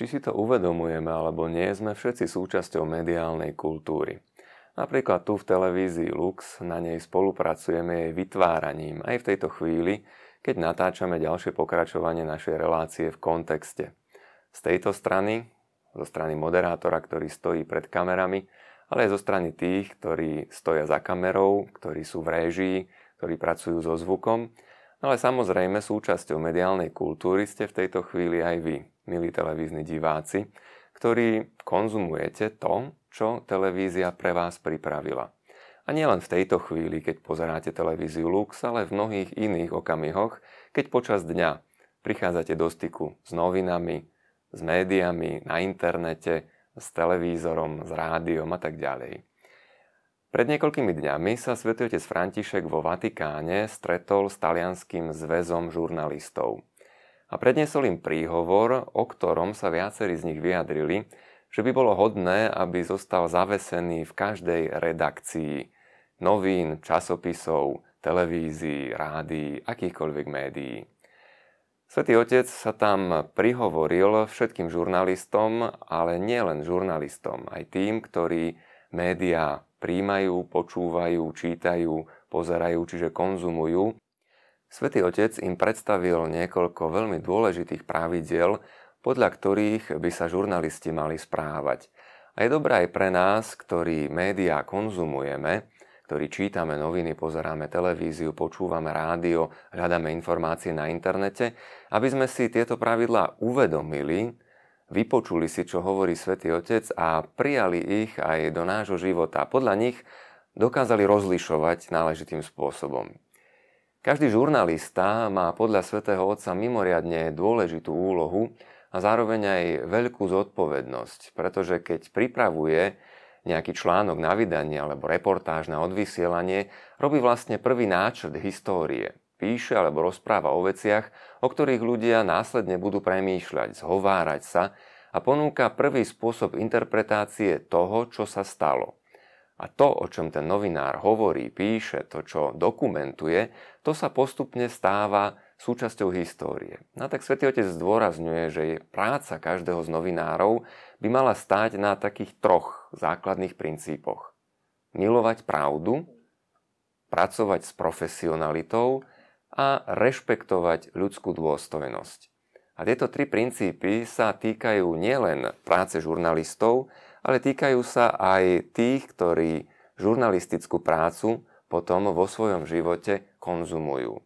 Či si to uvedomujeme alebo nie, sme všetci súčasťou mediálnej kultúry. Napríklad tu v televízii Lux na nej spolupracujeme jej vytváraním aj v tejto chvíli, keď natáčame ďalšie pokračovanie našej relácie v kontexte. Z tejto strany, zo strany moderátora, ktorý stojí pred kamerami, ale aj zo strany tých, ktorí stoja za kamerou, ktorí sú v réžii, ktorí pracujú so zvukom, ale samozrejme súčasťou mediálnej kultúry ste v tejto chvíli aj vy, milí televízni diváci, ktorí konzumujete to, čo televízia pre vás pripravila. A nielen v tejto chvíli, keď pozeráte televíziu Lux, ale v mnohých iných okamihoch, keď počas dňa prichádzate do styku s novinami, s médiami, na internete, s televízorom, s rádiom a tak ďalej. Pred niekoľkými dňami sa svätý otec František vo Vatikáne stretol s talianským zväzom žurnalistov. A predniesol im príhovor, o ktorom sa viacerí z nich vyjadrili, že by bolo hodné, aby zostal zavesený v každej redakcii novín, časopisov, televízií, rádií, akýchkoľvek médií. Svetý Otec sa tam prihovoril všetkým žurnalistom, ale nielen žurnalistom, aj tým, ktorí médiá príjmajú, počúvajú, čítajú, pozerajú, čiže konzumujú. Svetý Otec im predstavil niekoľko veľmi dôležitých pravidiel, podľa ktorých by sa žurnalisti mali správať. A je dobré aj pre nás, ktorí médiá konzumujeme, ktorí čítame noviny, pozeráme televíziu, počúvame rádio, hľadáme informácie na internete, aby sme si tieto pravidlá uvedomili, vypočuli si, čo hovorí Svetý Otec a prijali ich aj do nášho života. Podľa nich dokázali rozlišovať náležitým spôsobom. Každý žurnalista má podľa Svetého Otca mimoriadne dôležitú úlohu a zároveň aj veľkú zodpovednosť, pretože keď pripravuje nejaký článok na vydanie alebo reportáž na odvysielanie, robí vlastne prvý náčrt histórie píše alebo rozpráva o veciach, o ktorých ľudia následne budú premýšľať, zhovárať sa a ponúka prvý spôsob interpretácie toho, čo sa stalo. A to, o čom ten novinár hovorí, píše, to, čo dokumentuje, to sa postupne stáva súčasťou histórie. No tak Svetý Otec zdôrazňuje, že je práca každého z novinárov by mala stáť na takých troch základných princípoch. Milovať pravdu, pracovať s profesionalitou a rešpektovať ľudskú dôstojnosť. A tieto tri princípy sa týkajú nielen práce žurnalistov, ale týkajú sa aj tých, ktorí žurnalistickú prácu potom vo svojom živote konzumujú.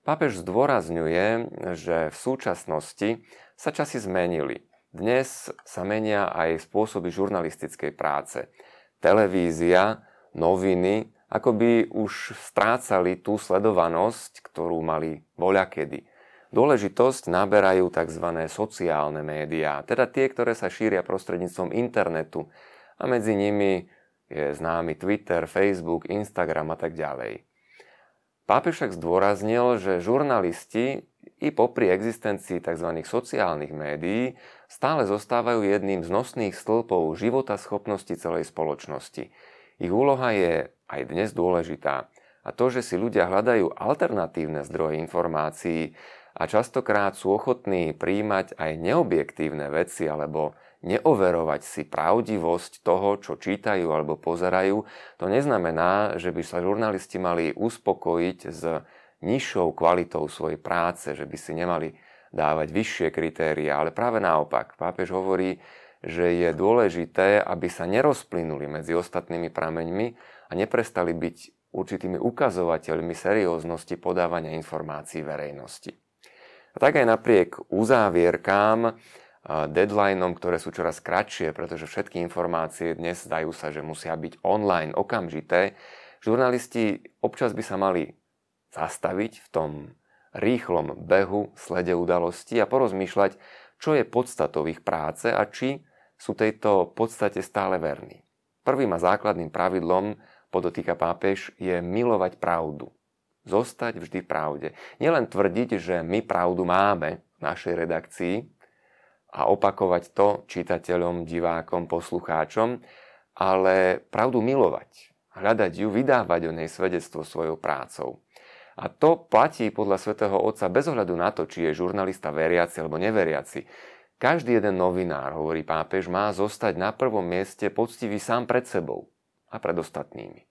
Pápež zdôrazňuje, že v súčasnosti sa časy zmenili. Dnes sa menia aj spôsoby žurnalistickej práce. Televízia, noviny ako by už strácali tú sledovanosť, ktorú mali voľakedy. Dôležitosť naberajú tzv. sociálne médiá, teda tie, ktoré sa šíria prostredníctvom internetu a medzi nimi je známy Twitter, Facebook, Instagram a tak ďalej. Pápež však zdôraznil, že žurnalisti i popri existencii tzv. sociálnych médií stále zostávajú jedným z nosných stĺpov života schopnosti celej spoločnosti. Ich úloha je aj dnes dôležitá. A to, že si ľudia hľadajú alternatívne zdroje informácií a častokrát sú ochotní príjmať aj neobjektívne veci alebo neoverovať si pravdivosť toho, čo čítajú alebo pozerajú, to neznamená, že by sa žurnalisti mali uspokojiť s nižšou kvalitou svojej práce, že by si nemali dávať vyššie kritéria, ale práve naopak. Pápež hovorí, že je dôležité, aby sa nerozplynuli medzi ostatnými prameňmi a neprestali byť určitými ukazovateľmi serióznosti podávania informácií verejnosti. A tak aj napriek uzávierkám, deadlineom, ktoré sú čoraz kratšie, pretože všetky informácie dnes zdajú sa, že musia byť online, okamžité, žurnalisti občas by sa mali zastaviť v tom rýchlom behu, slede udalostí a porozmýšľať, čo je podstatou ich práce a či sú tejto podstate stále verní. Prvým a základným pravidlom, podotýka pápež, je milovať pravdu. Zostať vždy v pravde. Nielen tvrdiť, že my pravdu máme v našej redakcii a opakovať to čitateľom, divákom, poslucháčom, ale pravdu milovať, hľadať ju, vydávať o nej svedectvo svojou prácou. A to platí podľa svätého Otca bez ohľadu na to, či je žurnalista veriaci alebo neveriaci Každý jeden novinár, hovorí pápež, má zostať na prvom mieste poctivý sám pred sebou a pred ostatnými.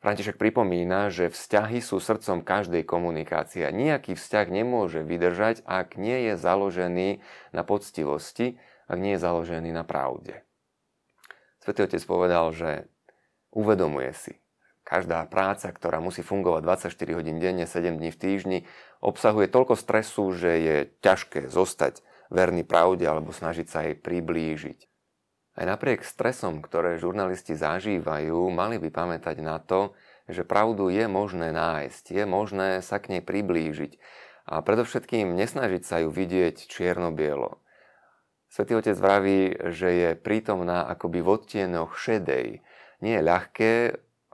František pripomína, že vzťahy sú srdcom každej komunikácie. Nijaký vzťah nemôže vydržať, ak nie je založený na poctivosti, ak nie je založený na pravde. Svetý otec povedal, že uvedomuje si, každá práca, ktorá musí fungovať 24 hodín denne, 7 dní v týždni, obsahuje toľko stresu, že je ťažké zostať verný pravde alebo snažiť sa jej priblížiť. Aj napriek stresom, ktoré žurnalisti zažívajú, mali by pamätať na to, že pravdu je možné nájsť, je možné sa k nej priblížiť a predovšetkým nesnažiť sa ju vidieť čierno-bielo. Svetý otec vraví, že je prítomná akoby v odtienoch šedej. Nie je ľahké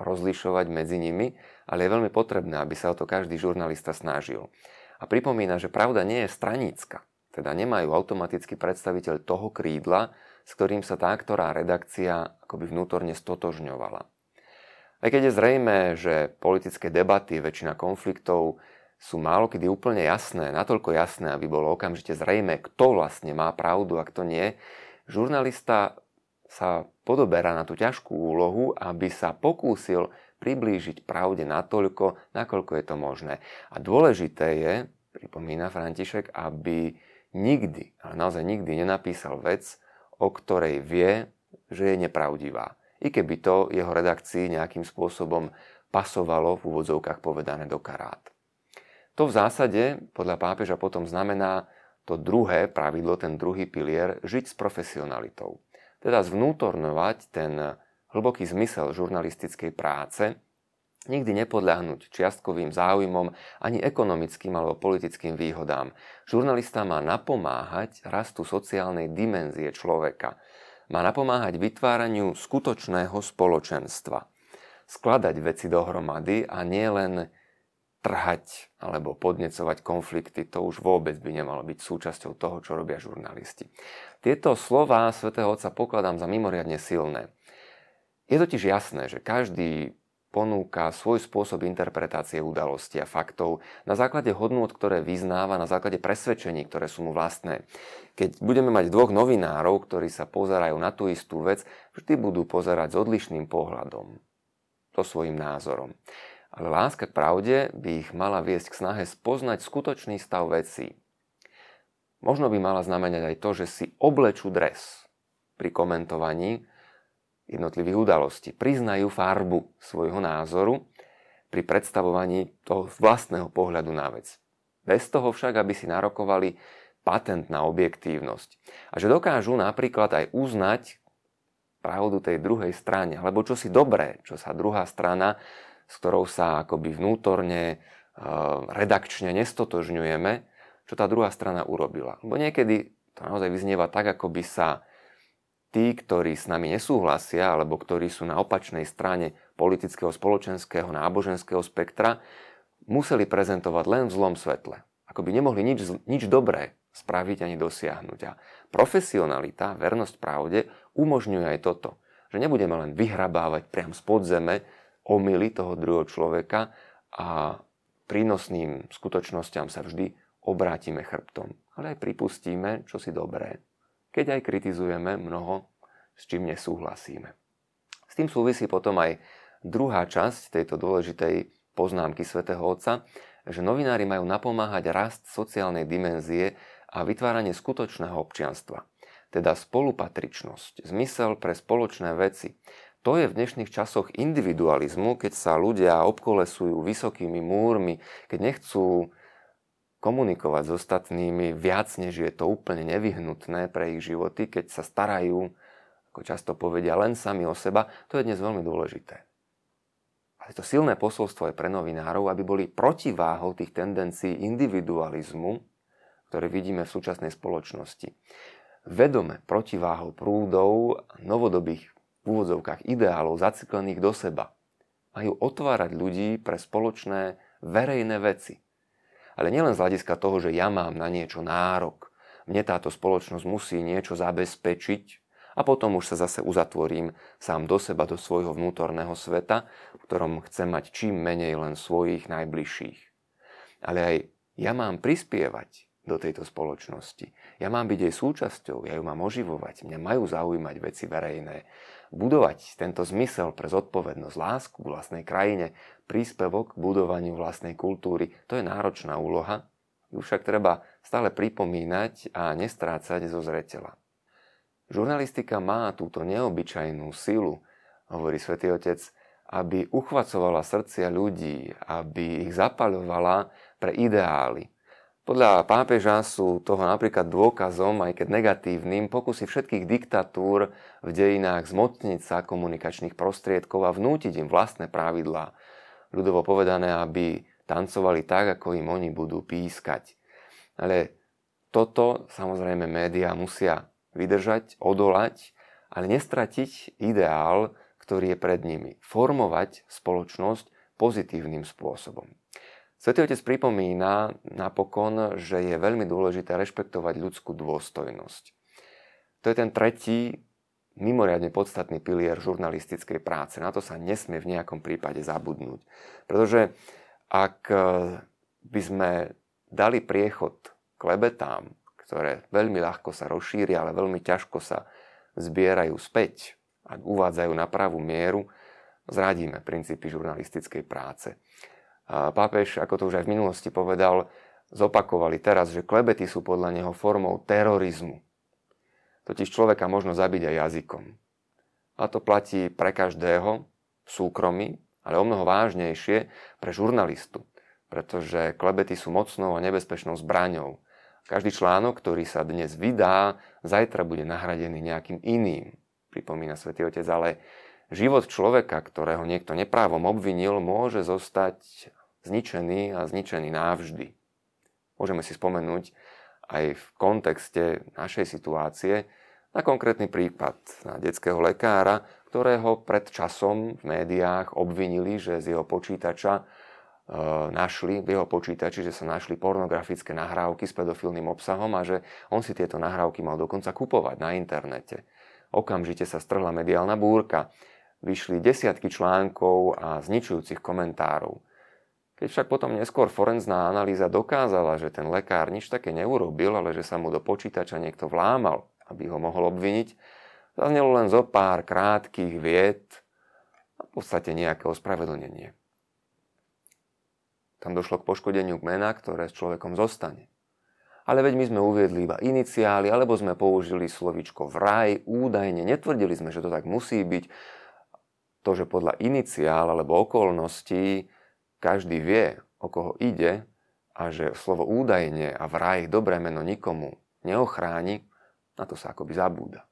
rozlišovať medzi nimi, ale je veľmi potrebné, aby sa o to každý žurnalista snažil. A pripomína, že pravda nie je stranícka. Teda nemajú automaticky predstaviteľ toho krídla, s ktorým sa tá ktorá redakcia akoby vnútorne stotožňovala. Aj keď je zrejme, že politické debaty, väčšina konfliktov sú málo kedy úplne jasné, natoľko jasné, aby bolo okamžite zrejme, kto vlastne má pravdu a kto nie, žurnalista sa podoberá na tú ťažkú úlohu, aby sa pokúsil priblížiť pravde natoľko, nakoľko je to možné. A dôležité je, pripomína František, aby nikdy, ale naozaj nikdy nenapísal vec, o ktorej vie, že je nepravdivá. I keby to jeho redakcii nejakým spôsobom pasovalo v úvodzovkách povedané do karát. To v zásade podľa pápeža potom znamená to druhé pravidlo, ten druhý pilier, žiť s profesionalitou. Teda zvnútornovať ten hlboký zmysel žurnalistickej práce, Nikdy nepodľahnuť čiastkovým záujmom ani ekonomickým alebo politickým výhodám. Žurnalista má napomáhať rastu sociálnej dimenzie človeka. Má napomáhať vytváraniu skutočného spoločenstva. Skladať veci dohromady a nie len trhať alebo podnecovať konflikty, to už vôbec by nemalo byť súčasťou toho, čo robia žurnalisti. Tieto slova svätého Otca pokladám za mimoriadne silné. Je totiž jasné, že každý ponúka svoj spôsob interpretácie udalosti a faktov na základe hodnôt, ktoré vyznáva, na základe presvedčení, ktoré sú mu vlastné. Keď budeme mať dvoch novinárov, ktorí sa pozerajú na tú istú vec, vždy budú pozerať s odlišným pohľadom. To svojim názorom. Ale láska k pravde by ich mala viesť k snahe spoznať skutočný stav vecí. Možno by mala znamenať aj to, že si oblečú dres pri komentovaní, jednotlivých udalostí. Priznajú farbu svojho názoru pri predstavovaní toho vlastného pohľadu na vec. Bez toho však, aby si narokovali patent na objektívnosť. A že dokážu napríklad aj uznať pravdu tej druhej strane, alebo čo si dobré, čo sa druhá strana, s ktorou sa akoby vnútorne, e, redakčne nestotožňujeme, čo tá druhá strana urobila. Lebo niekedy to naozaj vyznieva tak, ako by sa tí, ktorí s nami nesúhlasia, alebo ktorí sú na opačnej strane politického, spoločenského, náboženského spektra, museli prezentovať len v zlom svetle. Ako by nemohli nič, nič dobré spraviť ani dosiahnuť. A profesionalita, vernosť pravde umožňuje aj toto. Že nebudeme len vyhrabávať priam z podzeme omily toho druhého človeka a prínosným skutočnosťam sa vždy obrátime chrbtom. Ale aj pripustíme, čo si dobré keď aj kritizujeme mnoho, s čím nesúhlasíme. S tým súvisí potom aj druhá časť tejto dôležitej poznámky svätého Otca, že novinári majú napomáhať rast sociálnej dimenzie a vytváranie skutočného občianstva, teda spolupatričnosť, zmysel pre spoločné veci. To je v dnešných časoch individualizmu, keď sa ľudia obkolesujú vysokými múrmi, keď nechcú komunikovať s ostatnými viac, než je to úplne nevyhnutné pre ich životy, keď sa starajú, ako často povedia, len sami o seba, to je dnes veľmi dôležité. Ale to silné posolstvo je pre novinárov, aby boli protiváhou tých tendencií individualizmu, ktoré vidíme v súčasnej spoločnosti. Vedome protiváhou prúdov novodobých v úvodzovkách ideálov zaciklených do seba. Majú otvárať ľudí pre spoločné verejné veci ale nielen z hľadiska toho, že ja mám na niečo nárok. Mne táto spoločnosť musí niečo zabezpečiť a potom už sa zase uzatvorím sám do seba, do svojho vnútorného sveta, v ktorom chcem mať čím menej len svojich najbližších. Ale aj ja mám prispievať do tejto spoločnosti. Ja mám byť jej súčasťou, ja ju mám oživovať, mňa majú zaujímať veci verejné. Budovať tento zmysel pre zodpovednosť, lásku k vlastnej krajine, príspevok k budovaniu vlastnej kultúry, to je náročná úloha, ju však treba stále pripomínať a nestrácať zo zreteľa. Žurnalistika má túto neobyčajnú silu, hovorí svätý Otec, aby uchvacovala srdcia ľudí, aby ich zapaľovala pre ideály, podľa pápeža sú toho napríklad dôkazom, aj keď negatívnym, pokusy všetkých diktatúr v dejinách zmotniť sa komunikačných prostriedkov a vnútiť im vlastné pravidlá. Ľudovo povedané, aby tancovali tak, ako im oni budú pískať. Ale toto samozrejme médiá musia vydržať, odolať, ale nestratiť ideál, ktorý je pred nimi. Formovať spoločnosť pozitívnym spôsobom. Svetý Otec pripomína napokon, že je veľmi dôležité rešpektovať ľudskú dôstojnosť. To je ten tretí mimoriadne podstatný pilier žurnalistickej práce. Na to sa nesmie v nejakom prípade zabudnúť. Pretože ak e, by sme dali priechod klebetám, ktoré veľmi ľahko sa rozšíria, ale veľmi ťažko sa zbierajú späť a uvádzajú na pravú mieru, zradíme princípy žurnalistickej práce. Pápež, ako to už aj v minulosti povedal, zopakovali teraz, že klebety sú podľa neho formou terorizmu. Totiž človeka možno zabiť aj jazykom. A to platí pre každého v súkromí, ale o mnoho vážnejšie pre žurnalistu, pretože klebety sú mocnou a nebezpečnou zbraňou. Každý článok, ktorý sa dnes vydá, zajtra bude nahradený nejakým iným, pripomína svätý Otec, ale život človeka, ktorého niekto neprávom obvinil, môže zostať zničený a zničený navždy. Môžeme si spomenúť aj v kontexte našej situácie na konkrétny prípad na detského lekára, ktorého pred časom v médiách obvinili, že z jeho počítača e, našli, v jeho počítači, že sa našli pornografické nahrávky s pedofilným obsahom a že on si tieto nahrávky mal dokonca kupovať na internete. Okamžite sa strhla mediálna búrka. Vyšli desiatky článkov a zničujúcich komentárov. Keď však potom neskôr forenzná analýza dokázala, že ten lekár nič také neurobil, ale že sa mu do počítača niekto vlámal, aby ho mohol obviniť, zaznelo len zo pár krátkých vied a v podstate nejaké ospravedlnenie. Tam došlo k poškodeniu kmena, ktoré s človekom zostane. Ale veď my sme uviedli iba iniciály, alebo sme použili slovičko vraj, údajne, netvrdili sme, že to tak musí byť. To, že podľa iniciál alebo okolností každý vie, o koho ide a že slovo údajne a vraj dobré meno nikomu neochráni, na to sa akoby zabúda.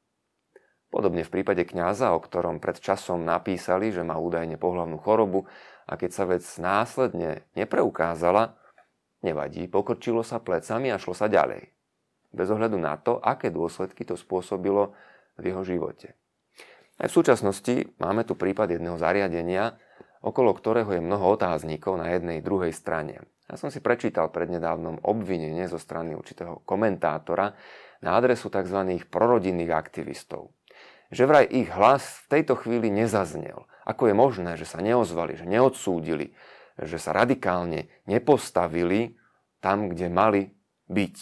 Podobne v prípade kňaza, o ktorom pred časom napísali, že má údajne pohľavnú chorobu a keď sa vec následne nepreukázala, nevadí, pokrčilo sa plecami a šlo sa ďalej. Bez ohľadu na to, aké dôsledky to spôsobilo v jeho živote. Aj v súčasnosti máme tu prípad jedného zariadenia, okolo ktorého je mnoho otáznikov na jednej druhej strane. Ja som si prečítal prednedávnom obvinenie zo strany určitého komentátora na adresu tzv. prorodinných aktivistov. Že vraj ich hlas v tejto chvíli nezaznel. Ako je možné, že sa neozvali, že neodsúdili, že sa radikálne nepostavili tam, kde mali byť.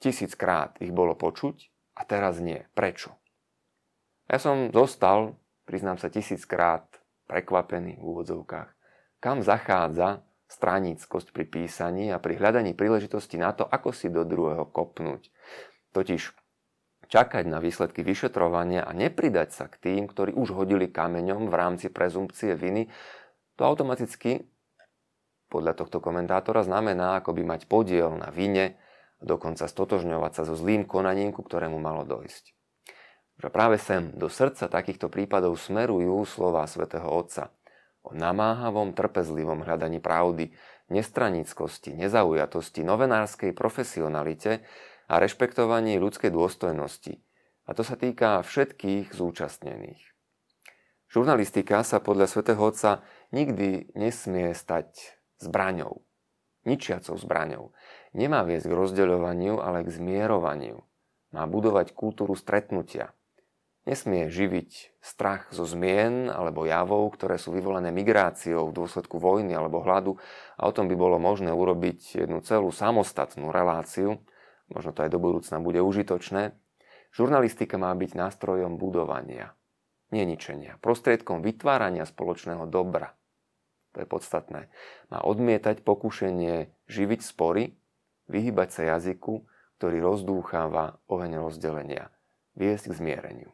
Tisíckrát ich bolo počuť a teraz nie. Prečo? Ja som zostal, priznám sa, tisíckrát prekvapený v úvodzovkách, kam zachádza straníckosť pri písaní a pri hľadaní príležitosti na to, ako si do druhého kopnúť. Totiž čakať na výsledky vyšetrovania a nepridať sa k tým, ktorí už hodili kameňom v rámci prezumpcie viny, to automaticky podľa tohto komentátora znamená akoby mať podiel na vine, dokonca stotožňovať sa so zlým konaním, ku ktorému malo dojsť že práve sem do srdca takýchto prípadov smerujú slova svätého Otca o namáhavom, trpezlivom hľadaní pravdy, nestranickosti, nezaujatosti, novenárskej profesionalite a rešpektovaní ľudskej dôstojnosti. A to sa týka všetkých zúčastnených. Žurnalistika sa podľa svätého Otca nikdy nesmie stať zbraňou, ničiacou zbraňou. Nemá viesť k rozdeľovaniu, ale k zmierovaniu. Má budovať kultúru stretnutia, Nesmie živiť strach zo zmien alebo javov, ktoré sú vyvolané migráciou v dôsledku vojny alebo hladu a o tom by bolo možné urobiť jednu celú samostatnú reláciu. Možno to aj do budúcna bude užitočné. Žurnalistika má byť nástrojom budovania, neničenia, prostriedkom vytvárania spoločného dobra. To je podstatné. Má odmietať pokušenie živiť spory, vyhybať sa jazyku, ktorý rozdúcháva oheň rozdelenia, viesť k zmiereniu.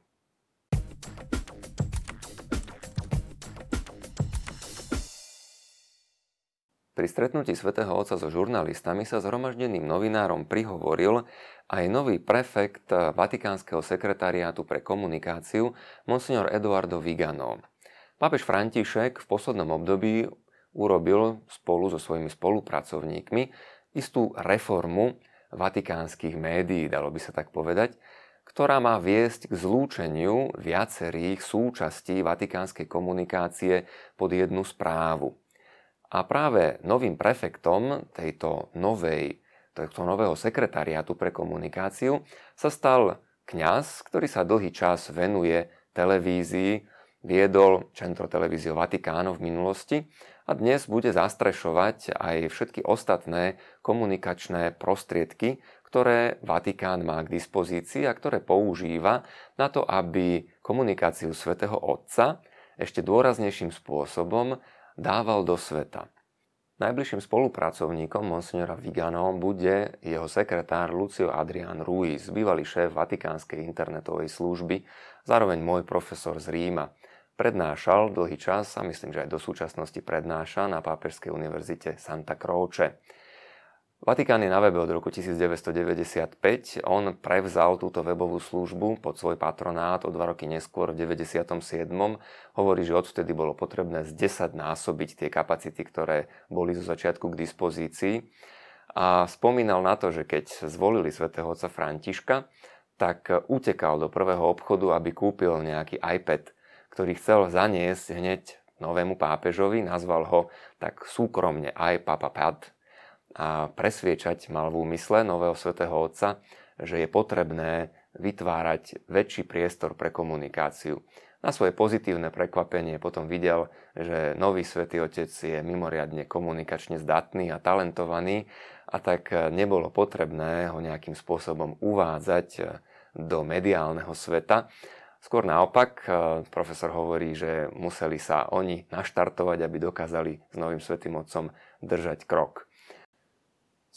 Pri stretnutí svätého Otca so žurnalistami sa zhromaždeným novinárom prihovoril aj nový prefekt Vatikánskeho sekretariátu pre komunikáciu, monsignor Eduardo Vigano. Pápež František v poslednom období urobil spolu so svojimi spolupracovníkmi istú reformu vatikánskych médií, dalo by sa tak povedať, ktorá má viesť k zlúčeniu viacerých súčastí vatikánskej komunikácie pod jednu správu. A práve novým prefektom tejto novej, tohto nového sekretariátu pre komunikáciu sa stal kňaz, ktorý sa dlhý čas venuje televízii, viedol Centro Televízio Vatikáno v minulosti a dnes bude zastrešovať aj všetky ostatné komunikačné prostriedky, ktoré Vatikán má k dispozícii a ktoré používa na to, aby komunikáciu svätého Otca ešte dôraznejším spôsobom dával do sveta. Najbližším spolupracovníkom monsignora Vigano bude jeho sekretár Lucio Adrian Ruiz, bývalý šéf Vatikánskej internetovej služby, zároveň môj profesor z Ríma. Prednášal dlhý čas a myslím, že aj do súčasnosti prednáša na Pápežskej univerzite Santa Croce. Vatikán je na webe od roku 1995. On prevzal túto webovú službu pod svoj patronát o dva roky neskôr v 97. Hovorí, že odvtedy bolo potrebné z 10 násobiť tie kapacity, ktoré boli zo začiatku k dispozícii. A spomínal na to, že keď zvolili svätého otca Františka, tak utekal do prvého obchodu, aby kúpil nejaký iPad, ktorý chcel zaniesť hneď novému pápežovi, nazval ho tak súkromne iPapapad, a presviečať mal v úmysle nového svätého Otca, že je potrebné vytvárať väčší priestor pre komunikáciu. Na svoje pozitívne prekvapenie potom videl, že nový svätý Otec je mimoriadne komunikačne zdatný a talentovaný a tak nebolo potrebné ho nejakým spôsobom uvádzať do mediálneho sveta. Skôr naopak, profesor hovorí, že museli sa oni naštartovať, aby dokázali s novým svätým Otcom držať krok.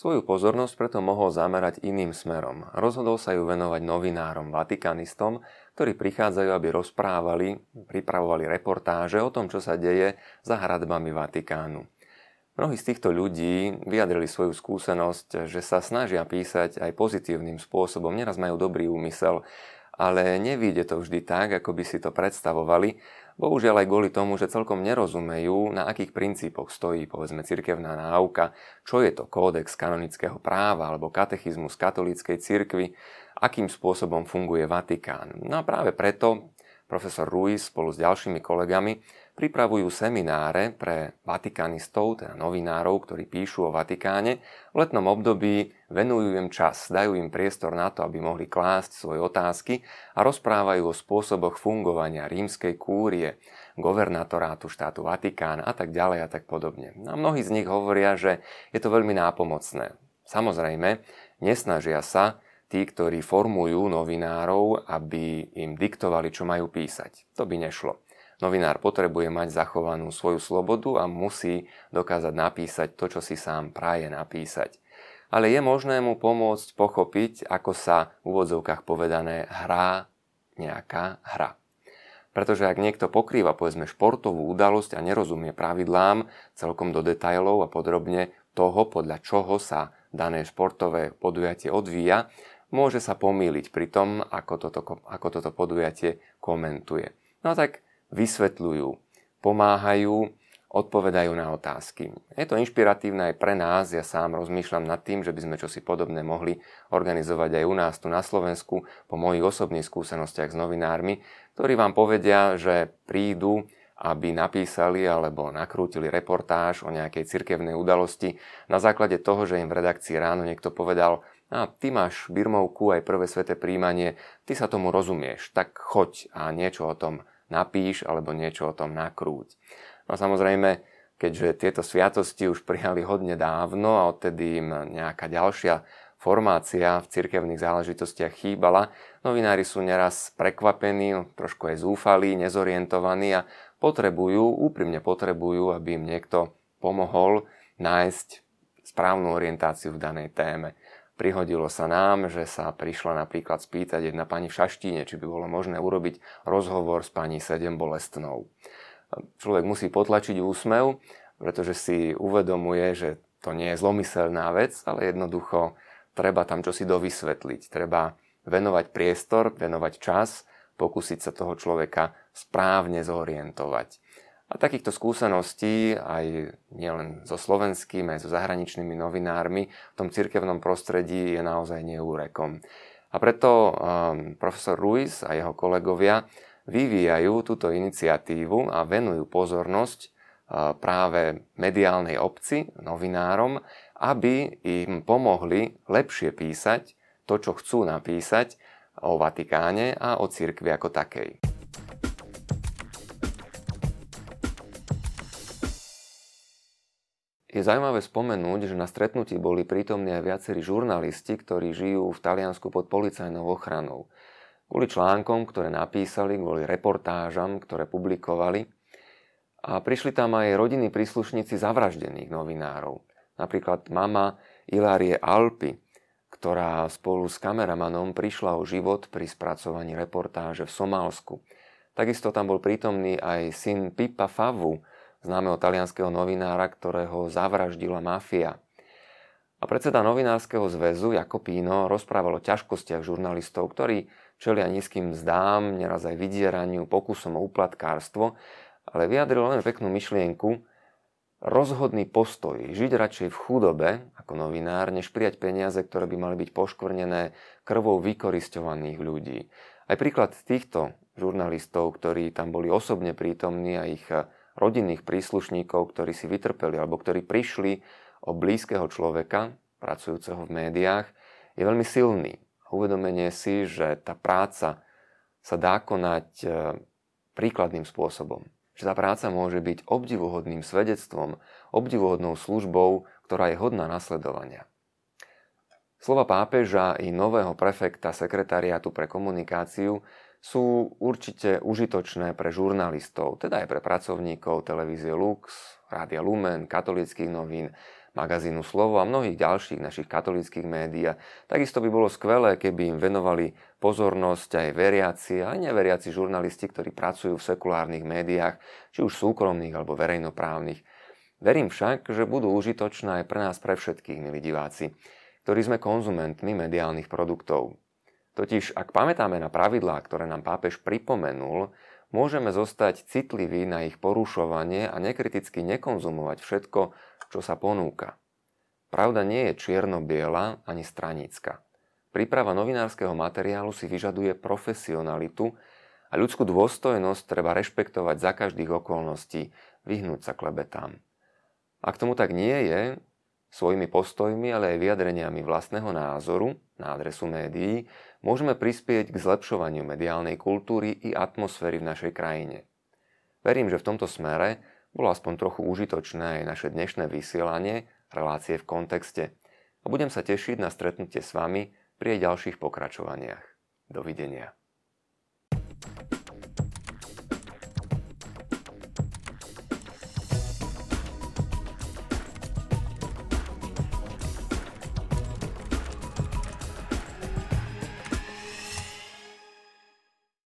Svoju pozornosť preto mohol zamerať iným smerom. Rozhodol sa ju venovať novinárom, vatikanistom, ktorí prichádzajú, aby rozprávali, pripravovali reportáže o tom, čo sa deje za hradbami Vatikánu. Mnohí z týchto ľudí vyjadrili svoju skúsenosť, že sa snažia písať aj pozitívnym spôsobom, neraz majú dobrý úmysel, ale nevíde to vždy tak, ako by si to predstavovali Bohužiaľ aj kvôli tomu, že celkom nerozumejú, na akých princípoch stojí, povedzme, cirkevná náuka, čo je to kódex kanonického práva alebo katechizmus katolíckej cirkvi, akým spôsobom funguje Vatikán. No a práve preto profesor Ruiz spolu s ďalšími kolegami pripravujú semináre pre vatikanistov, teda novinárov, ktorí píšu o Vatikáne. V letnom období venujú im čas, dajú im priestor na to, aby mohli klásť svoje otázky a rozprávajú o spôsoboch fungovania rímskej kúrie, governatorátu štátu Vatikán a tak ďalej a tak podobne. A mnohí z nich hovoria, že je to veľmi nápomocné. Samozrejme, nesnažia sa tí, ktorí formujú novinárov, aby im diktovali, čo majú písať. To by nešlo. Novinár potrebuje mať zachovanú svoju slobodu a musí dokázať napísať to, čo si sám praje napísať. Ale je možné mu pomôcť pochopiť, ako sa v úvodzovkách povedané hrá nejaká hra. Pretože ak niekto pokrýva povedzme športovú udalosť a nerozumie pravidlám celkom do detajlov a podrobne toho, podľa čoho sa dané športové podujatie odvíja, môže sa pomýliť pri tom, ako toto, ako toto podujatie komentuje. No tak vysvetľujú, pomáhajú, odpovedajú na otázky. Je to inšpiratívne aj pre nás, ja sám rozmýšľam nad tým, že by sme čosi podobné mohli organizovať aj u nás tu na Slovensku po mojich osobných skúsenostiach s novinármi, ktorí vám povedia, že prídu aby napísali alebo nakrútili reportáž o nejakej cirkevnej udalosti na základe toho, že im v redakcii ráno niekto povedal a ty máš birmovku aj prvé sveté príjmanie, ty sa tomu rozumieš, tak choď a niečo o tom napíš alebo niečo o tom nakrúť. No samozrejme, keďže tieto sviatosti už prijali hodne dávno a odtedy im nejaká ďalšia formácia v cirkevných záležitostiach chýbala, novinári sú neraz prekvapení, no, trošku aj zúfalí, nezorientovaní a potrebujú, úprimne potrebujú, aby im niekto pomohol nájsť správnu orientáciu v danej téme. Prihodilo sa nám, že sa prišla napríklad spýtať jedna pani v Šaštíne, či by bolo možné urobiť rozhovor s pani Sedem Bolestnou. Človek musí potlačiť úsmev, pretože si uvedomuje, že to nie je zlomyselná vec, ale jednoducho treba tam čosi dovysvetliť. Treba venovať priestor, venovať čas, pokúsiť sa toho človeka správne zorientovať. A takýchto skúseností aj nielen so slovenským, aj so zahraničnými novinármi v tom cirkevnom prostredí je naozaj neúrekom. A preto um, profesor Ruiz a jeho kolegovia vyvíjajú túto iniciatívu a venujú pozornosť uh, práve mediálnej obci, novinárom, aby im pomohli lepšie písať to, čo chcú napísať o Vatikáne a o cirkvi ako takej. Je zaujímavé spomenúť, že na stretnutí boli prítomní aj viacerí žurnalisti, ktorí žijú v Taliansku pod policajnou ochranou. Kvôli článkom, ktoré napísali, kvôli reportážam, ktoré publikovali. A prišli tam aj rodinní príslušníci zavraždených novinárov napríklad mama Ilárie Alpy, ktorá spolu s kameramanom prišla o život pri spracovaní reportáže v Somálsku. Takisto tam bol prítomný aj syn Pipa Favu, známeho talianského novinára, ktorého zavraždila mafia. A predseda novinárskeho zväzu Jakopíno rozprával o ťažkostiach žurnalistov, ktorí čelia nízkym zdám, neraz aj vydieraniu, pokusom o uplatkárstvo, ale vyjadril len peknú myšlienku, rozhodný postoj žiť radšej v chudobe ako novinár, než prijať peniaze, ktoré by mali byť poškvrnené krvou vykoristovaných ľudí. Aj príklad týchto žurnalistov, ktorí tam boli osobne prítomní a ich rodinných príslušníkov, ktorí si vytrpeli alebo ktorí prišli o blízkeho človeka, pracujúceho v médiách, je veľmi silný. Uvedomenie si, že tá práca sa dá konať e, príkladným spôsobom že tá práca môže byť obdivuhodným svedectvom, obdivuhodnou službou, ktorá je hodná nasledovania. Slova pápeža i nového prefekta sekretariátu pre komunikáciu sú určite užitočné pre žurnalistov, teda aj pre pracovníkov televízie Lux, Rádia Lumen, katolických novín, magazínu Slovo a mnohých ďalších našich katolických médií. Takisto by bolo skvelé, keby im venovali pozornosť aj veriaci a neveriaci žurnalisti, ktorí pracujú v sekulárnych médiách, či už súkromných alebo verejnoprávnych. Verím však, že budú užitočné aj pre nás, pre všetkých, milí diváci, ktorí sme konzumentmi mediálnych produktov. Totiž, ak pamätáme na pravidlá, ktoré nám pápež pripomenul, môžeme zostať citliví na ich porušovanie a nekriticky nekonzumovať všetko, čo sa ponúka. Pravda nie je čierno-biela ani stranická. Príprava novinárskeho materiálu si vyžaduje profesionalitu a ľudskú dôstojnosť treba rešpektovať za každých okolností, vyhnúť sa klebetám. Ak tomu tak nie je, svojimi postojmi, ale aj vyjadreniami vlastného názoru na adresu médií, môžeme prispieť k zlepšovaniu mediálnej kultúry i atmosféry v našej krajine. Verím, že v tomto smere bolo aspoň trochu užitočné aj naše dnešné vysielanie, relácie v kontexte. A budem sa tešiť na stretnutie s vami pri ďalších pokračovaniach. Dovidenia.